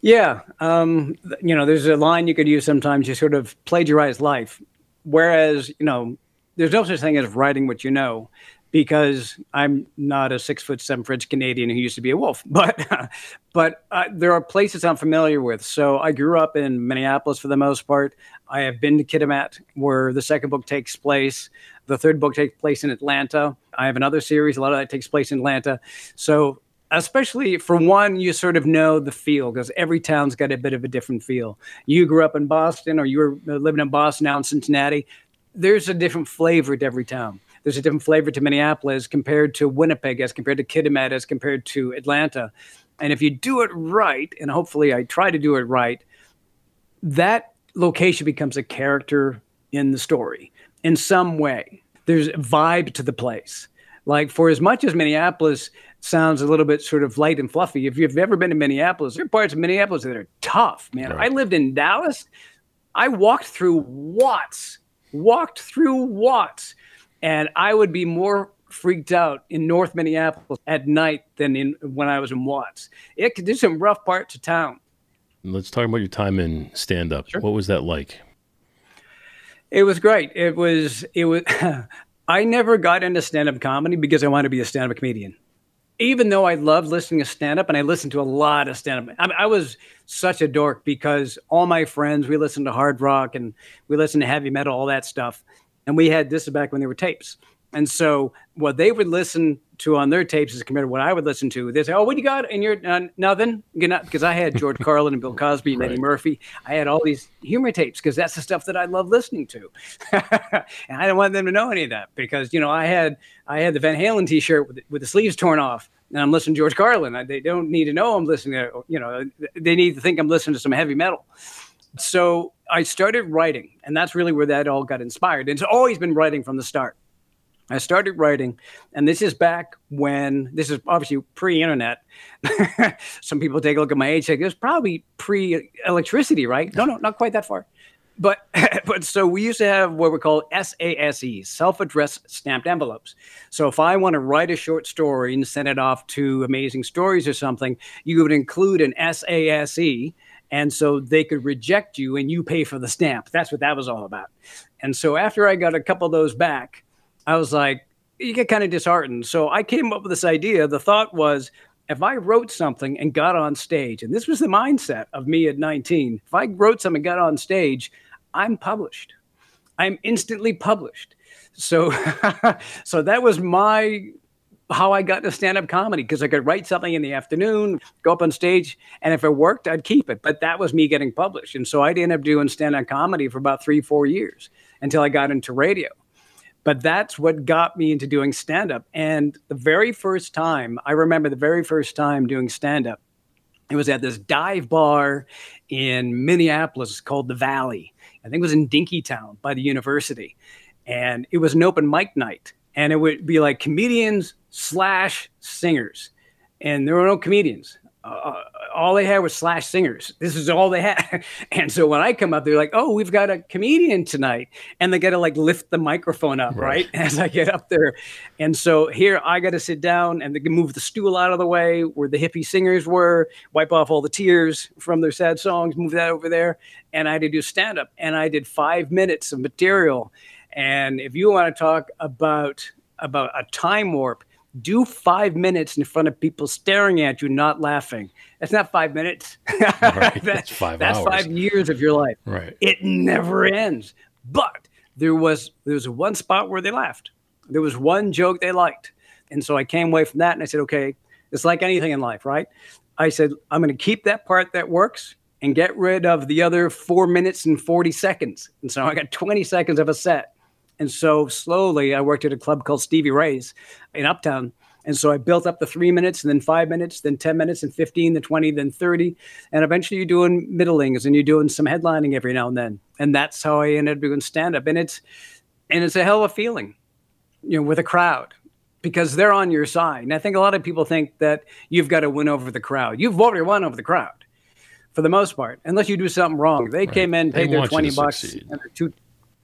Yeah, um, you know, there's a line you could use sometimes. You sort of plagiarize life, whereas you know, there's no such thing as writing what you know because I'm not a six foot seven French Canadian who used to be a wolf, but but uh, there are places I'm familiar with. So I grew up in Minneapolis for the most part. I have been to Kitimat, where the second book takes place. The third book takes place in Atlanta. I have another series. A lot of that takes place in Atlanta. So especially for one, you sort of know the feel because every town's got a bit of a different feel. You grew up in Boston, or you were living in Boston now in Cincinnati. There's a different flavor to every town there's a different flavor to Minneapolis compared to Winnipeg, as compared to Kitimat, as compared to Atlanta. And if you do it right, and hopefully I try to do it right, that location becomes a character in the story in some way. There's a vibe to the place. Like for as much as Minneapolis sounds a little bit sort of light and fluffy, if you've ever been to Minneapolis, there are parts of Minneapolis that are tough, man. Right. I lived in Dallas. I walked through Watts, walked through Watts, and I would be more freaked out in North Minneapolis at night than in when I was in Watts. It could do some rough parts of town. Let's talk about your time in stand up. Sure. What was that like? It was great. It was it was I never got into stand up comedy because I wanted to be a stand up comedian. Even though I loved listening to stand up and I listened to a lot of stand up. I, I was such a dork because all my friends, we listened to hard rock and we listened to heavy metal, all that stuff. And we had this back when there were tapes. And so what they would listen to on their tapes is compared to what I would listen to. They say, "Oh, what do you got?" And you're uh, nothing, because I had George Carlin and Bill Cosby and right. Eddie Murphy. I had all these humor tapes because that's the stuff that I love listening to, and I didn't want them to know any of that because you know I had I had the Van Halen T-shirt with, with the sleeves torn off, and I'm listening to George Carlin. I, they don't need to know I'm listening to you know they need to think I'm listening to some heavy metal. So I started writing, and that's really where that all got inspired. It's always been writing from the start. I started writing, and this is back when this is obviously pre-internet. Some people take a look at my age, say it was probably pre-electricity, right? No, no, not quite that far. But but so we used to have what we call SASE, self-addressed stamped envelopes. So if I want to write a short story and send it off to Amazing Stories or something, you would include an SASE, and so they could reject you and you pay for the stamp. That's what that was all about. And so after I got a couple of those back, I was like, you get kind of disheartened. So I came up with this idea. The thought was, if I wrote something and got on stage, and this was the mindset of me at 19, if I wrote something and got on stage, I'm published. I'm instantly published. So, so that was my how I got into stand-up comedy because I could write something in the afternoon, go up on stage, and if it worked, I'd keep it. But that was me getting published, and so I'd end up doing stand-up comedy for about three, four years until I got into radio. But that's what got me into doing stand up. And the very first time, I remember the very first time doing stand up, it was at this dive bar in Minneapolis called The Valley. I think it was in Dinkytown by the university. And it was an open mic night. And it would be like comedians slash singers. And there were no comedians. Uh, all they had was slash singers. This is all they had. And so when I come up, they're like, "Oh, we've got a comedian tonight," and they got to like lift the microphone up, right. right, as I get up there. And so here I got to sit down and they can move the stool out of the way where the hippie singers were, wipe off all the tears from their sad songs, move that over there, and I had to do stand up. And I did five minutes of material. And if you want to talk about about a time warp do five minutes in front of people staring at you, not laughing. That's not five minutes. Right. that's five That's hours. five years of your life. Right. It never ends. But there was there was one spot where they laughed. There was one joke they liked. And so I came away from that and I said, okay, it's like anything in life, right? I said, I'm going to keep that part that works and get rid of the other four minutes and 40 seconds. And so I got 20 seconds of a set. And so slowly, I worked at a club called Stevie Ray's in Uptown. And so I built up the three minutes, and then five minutes, then 10 minutes, and 15, then 20, then 30. And eventually you're doing middlings and you're doing some headlining every now and then. And that's how I ended up doing stand up. And it's, and it's a hell of a feeling, you know, with a crowd because they're on your side. And I think a lot of people think that you've got to win over the crowd. You've already won over the crowd for the most part, unless you do something wrong. They right. came in, paid they their 20 bucks, and two,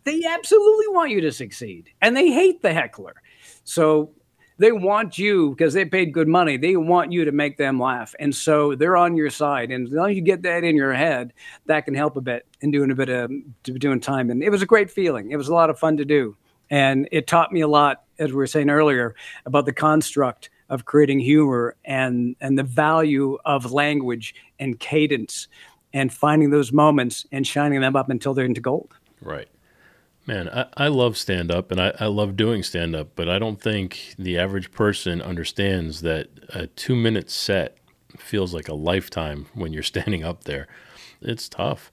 they absolutely want you to succeed and they hate the heckler. So they want you because they paid good money. They want you to make them laugh. And so they're on your side. And as long as you get that in your head, that can help a bit in doing a bit of doing time. And it was a great feeling. It was a lot of fun to do. And it taught me a lot, as we were saying earlier, about the construct of creating humor and, and the value of language and cadence and finding those moments and shining them up until they're into gold. Right. Man, I, I love stand up and I, I love doing stand up, but I don't think the average person understands that a two minute set feels like a lifetime when you're standing up there. It's tough.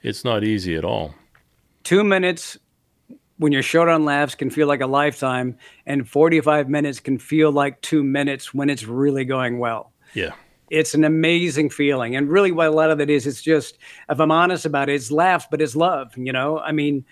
It's not easy at all. Two minutes when you're short on laughs can feel like a lifetime, and 45 minutes can feel like two minutes when it's really going well. Yeah it's an amazing feeling. And really, what a lot of it is, it's just, if I'm honest about it, it's laugh, but it's love. You know, I mean,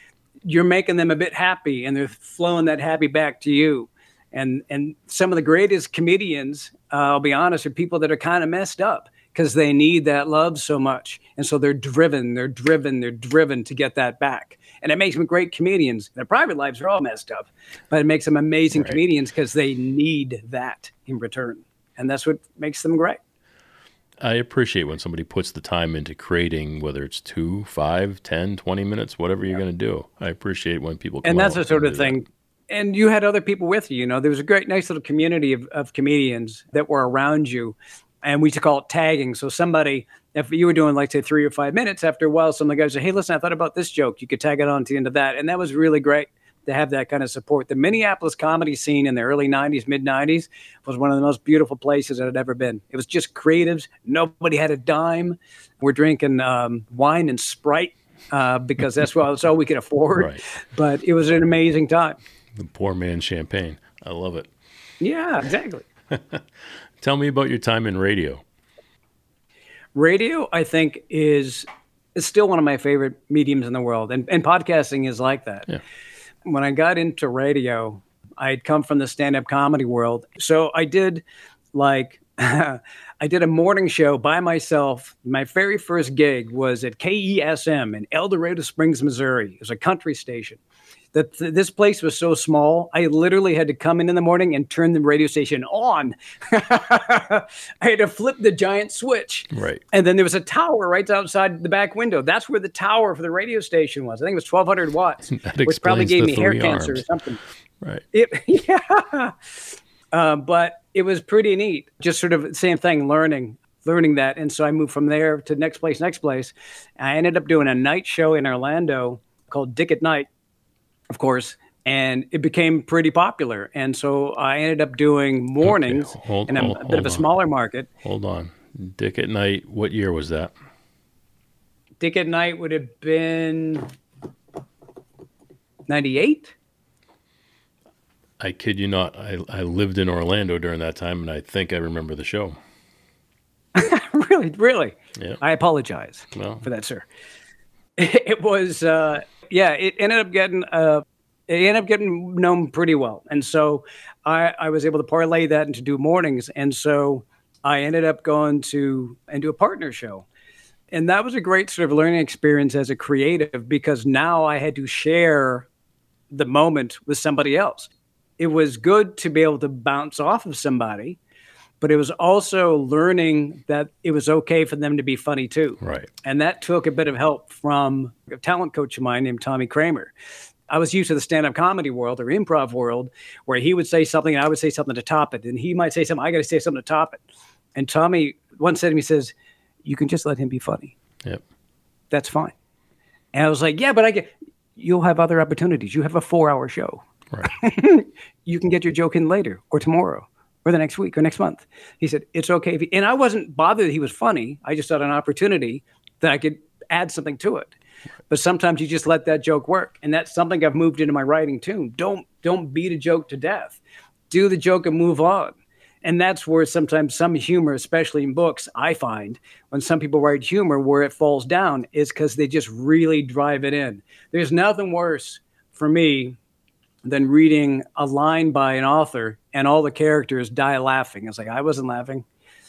you're making them a bit happy and they're flowing that happy back to you. And and some of the greatest comedians, uh, I'll be honest, are people that are kind of messed up because they need that love so much. And so they're driven, they're driven, they're driven to get that back. And it makes them great comedians. Their private lives are all messed up, but it makes them amazing right. comedians because they need that in return. And that's what makes them great. I appreciate when somebody puts the time into creating, whether it's two, five, 10, 20 minutes, whatever you're going to do. I appreciate when people And that's the sort of thing. That. And you had other people with you. You know, there was a great, nice little community of, of comedians that were around you. And we used to call it tagging. So somebody, if you were doing like say three or five minutes, after a while, some of the guys say, "Hey, listen, I thought about this joke." You could tag it on to the end of that, and that was really great to have that kind of support. The Minneapolis comedy scene in the early 90s, mid 90s was one of the most beautiful places that had ever been. It was just creatives. Nobody had a dime. We're drinking um, wine and Sprite uh, because that's, what, that's all we could afford. Right. But it was an amazing time. The poor man champagne. I love it. Yeah, exactly. Tell me about your time in radio. Radio, I think, is is still one of my favorite mediums in the world, and, and podcasting is like that. Yeah when I got into radio, I had come from the stand up comedy world. So I did like, I did a morning show by myself. My very first gig was at KESM in El Dorado Springs, Missouri. It was a country station that th- this place was so small, I literally had to come in in the morning and turn the radio station on. I had to flip the giant switch. Right. And then there was a tower right outside the back window. That's where the tower for the radio station was. I think it was 1200 watts, which probably gave me hair arms. cancer or something. Right. It, yeah. Uh, but it was pretty neat. Just sort of same thing, learning learning that. And so I moved from there to next place, next place. I ended up doing a night show in Orlando called Dick at Night of course, and it became pretty popular. And so I ended up doing mornings okay, hold, in a, hold, a bit of a smaller market. Hold on. Dick at Night, what year was that? Dick at Night would have been 98. I kid you not. I, I lived in Orlando during that time, and I think I remember the show. really, really. Yeah. I apologize well, for that, sir. It was uh, yeah, it ended up getting uh, it ended up getting known pretty well, and so I, I was able to parlay that into do mornings, and so I ended up going to and do a partner show, and that was a great sort of learning experience as a creative because now I had to share the moment with somebody else. It was good to be able to bounce off of somebody but it was also learning that it was okay for them to be funny too. Right. And that took a bit of help from a talent coach of mine named Tommy Kramer. I was used to the stand up comedy world or improv world where he would say something and I would say something to top it. And he might say something, I got to say something to top it. And Tommy once said to me, says, You can just let him be funny. Yep. That's fine. And I was like, Yeah, but I get, you'll have other opportunities. You have a four hour show. Right. you can get your joke in later or tomorrow or the next week or next month. He said, It's okay. If and I wasn't bothered that he was funny. I just had an opportunity that I could add something to it. But sometimes you just let that joke work. And that's something I've moved into my writing too. Don't don't beat a joke to death. Do the joke and move on. And that's where sometimes some humor, especially in books, I find when some people write humor where it falls down is because they just really drive it in. There's nothing worse for me than reading a line by an author and all the characters die laughing. It's like, I wasn't laughing.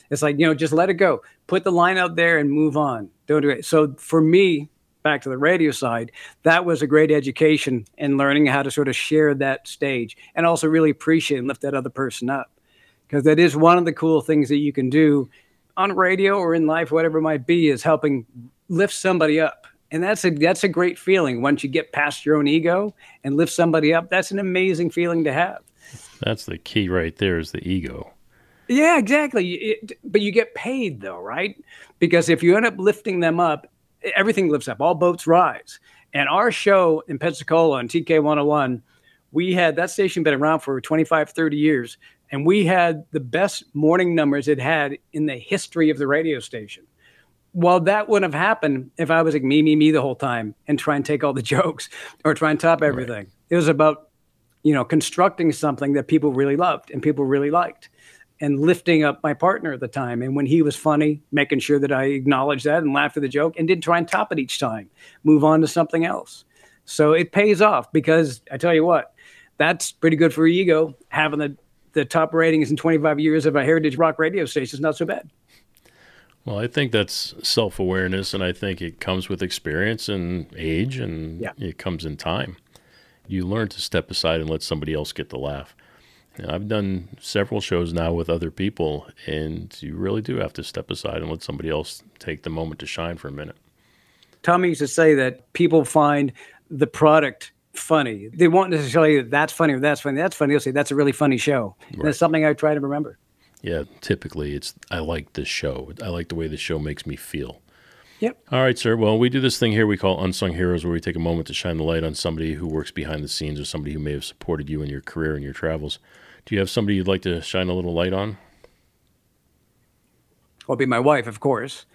It's like, you know, just let it go. Put the line out there and move on. Don't do it. So for me, back to the radio side, that was a great education in learning how to sort of share that stage and also really appreciate and lift that other person up. Because that is one of the cool things that you can do on radio or in life, whatever it might be, is helping lift somebody up and that's a that's a great feeling once you get past your own ego and lift somebody up that's an amazing feeling to have that's the key right there is the ego. Yeah exactly. It, but you get paid though right? Because if you end up lifting them up everything lifts up. All boats rise. And our show in pensacola on tk 101 we had that station been around for 25 30 years and we had the best morning numbers it had in the history of the radio station. Well, that wouldn't have happened if I was like me, me, me the whole time and try and take all the jokes or try and top everything. Right. It was about, you know, constructing something that people really loved and people really liked and lifting up my partner at the time. And when he was funny, making sure that I acknowledged that and laughed at the joke and didn't try and top it each time, move on to something else. So it pays off because I tell you what, that's pretty good for ego. Having the, the top ratings in 25 years of a heritage rock radio station is not so bad. Well, I think that's self awareness, and I think it comes with experience and age, and Yeah. it comes in time. You learn to step aside and let somebody else get the laugh. You I've done several shows now with other people, and you really do have to step aside and let somebody else take the moment to shine for a minute. Tommy used to say that people find the product funny. They won't necessarily that's funny or that's funny. That's funny. They'll say that's a really funny show. And Right. that's something I try to remember. Yeah, typically it's I like this show. I like the way the show makes me feel. Yep. All right, sir. Well, we do this thing here we call Unsung Heroes, where we take a moment to shine the light on somebody who works behind the scenes or somebody who may have supported you in your career and your travels. Do you have somebody you'd like to shine a little light on? will be my wife, of course.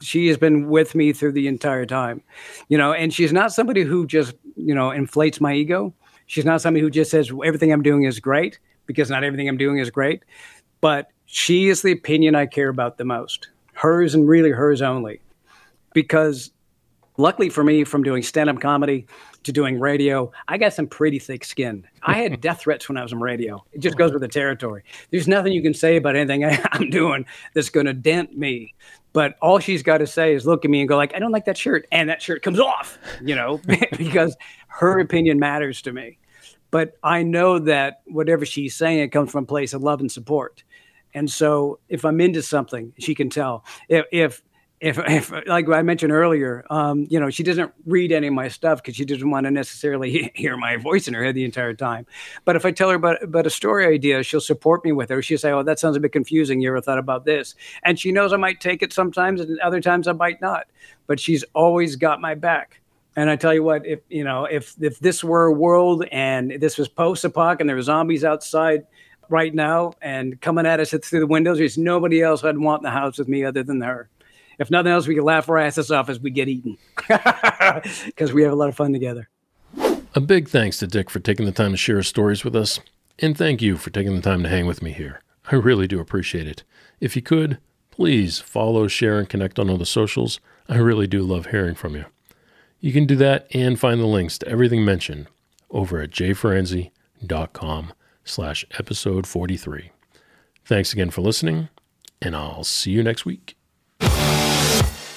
She has been with me through the entire time, you know, and she's not somebody who just, you know, inflates my ego. She's not somebody who just says everything I'm doing is great because not everything I'm doing is great. But she is the opinion I care about the most, hers and really hers only. Because luckily for me, from doing stand up comedy to doing radio, I got some pretty thick skin. I had death threats when I was on radio. It just goes with the territory. There's nothing you can say about anything I'm doing that's going to dent me. But all she's got to say is look at me and go like, I don't like that shirt, and that shirt comes off, you know, because her opinion matters to me. But I know that whatever she's saying, it comes from a place of love and support. And so if I'm into something, she can tell. If if if, if like I mentioned earlier, um, you know, she doesn't read any of my stuff because she doesn't want to necessarily hear my voice in her head the entire time. But if I tell her about, about a story idea, she'll support me with it. She'll say, "Oh, that sounds a bit confusing. You ever thought about this?" And she knows I might take it sometimes, and other times I might not. But she's always got my back. And I tell you what, if you know, if if this were a world and this was post-apoc and there were zombies outside right now and coming at us through the windows, there's nobody else I'd want in the house with me other than her. If nothing else, we can laugh our asses off as we get eaten because we have a lot of fun together. A big thanks to Dick for taking the time to share his stories with us, and thank you for taking the time to hang with me here. I really do appreciate it. If you could, please follow, share, and connect on all the socials. I really do love hearing from you. You can do that and find the links to everything mentioned over at jfranze.com slash episode 43. Thanks again for listening, and I'll see you next week.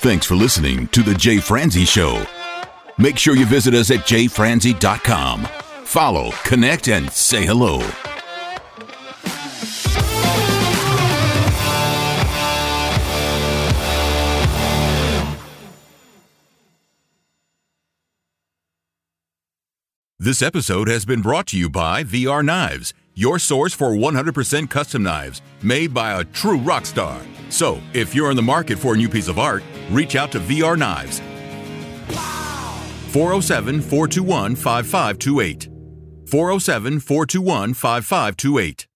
Thanks for listening to The Jay Franze Show. Make sure you visit us at jfranze.com. Follow, connect, and say hello. This episode has been brought to you by VR Knives, your source for 100% custom knives made by a true rock star. So, if you're in the market for a new piece of art, reach out to VR Knives. 407 421 5528. 407 421 5528.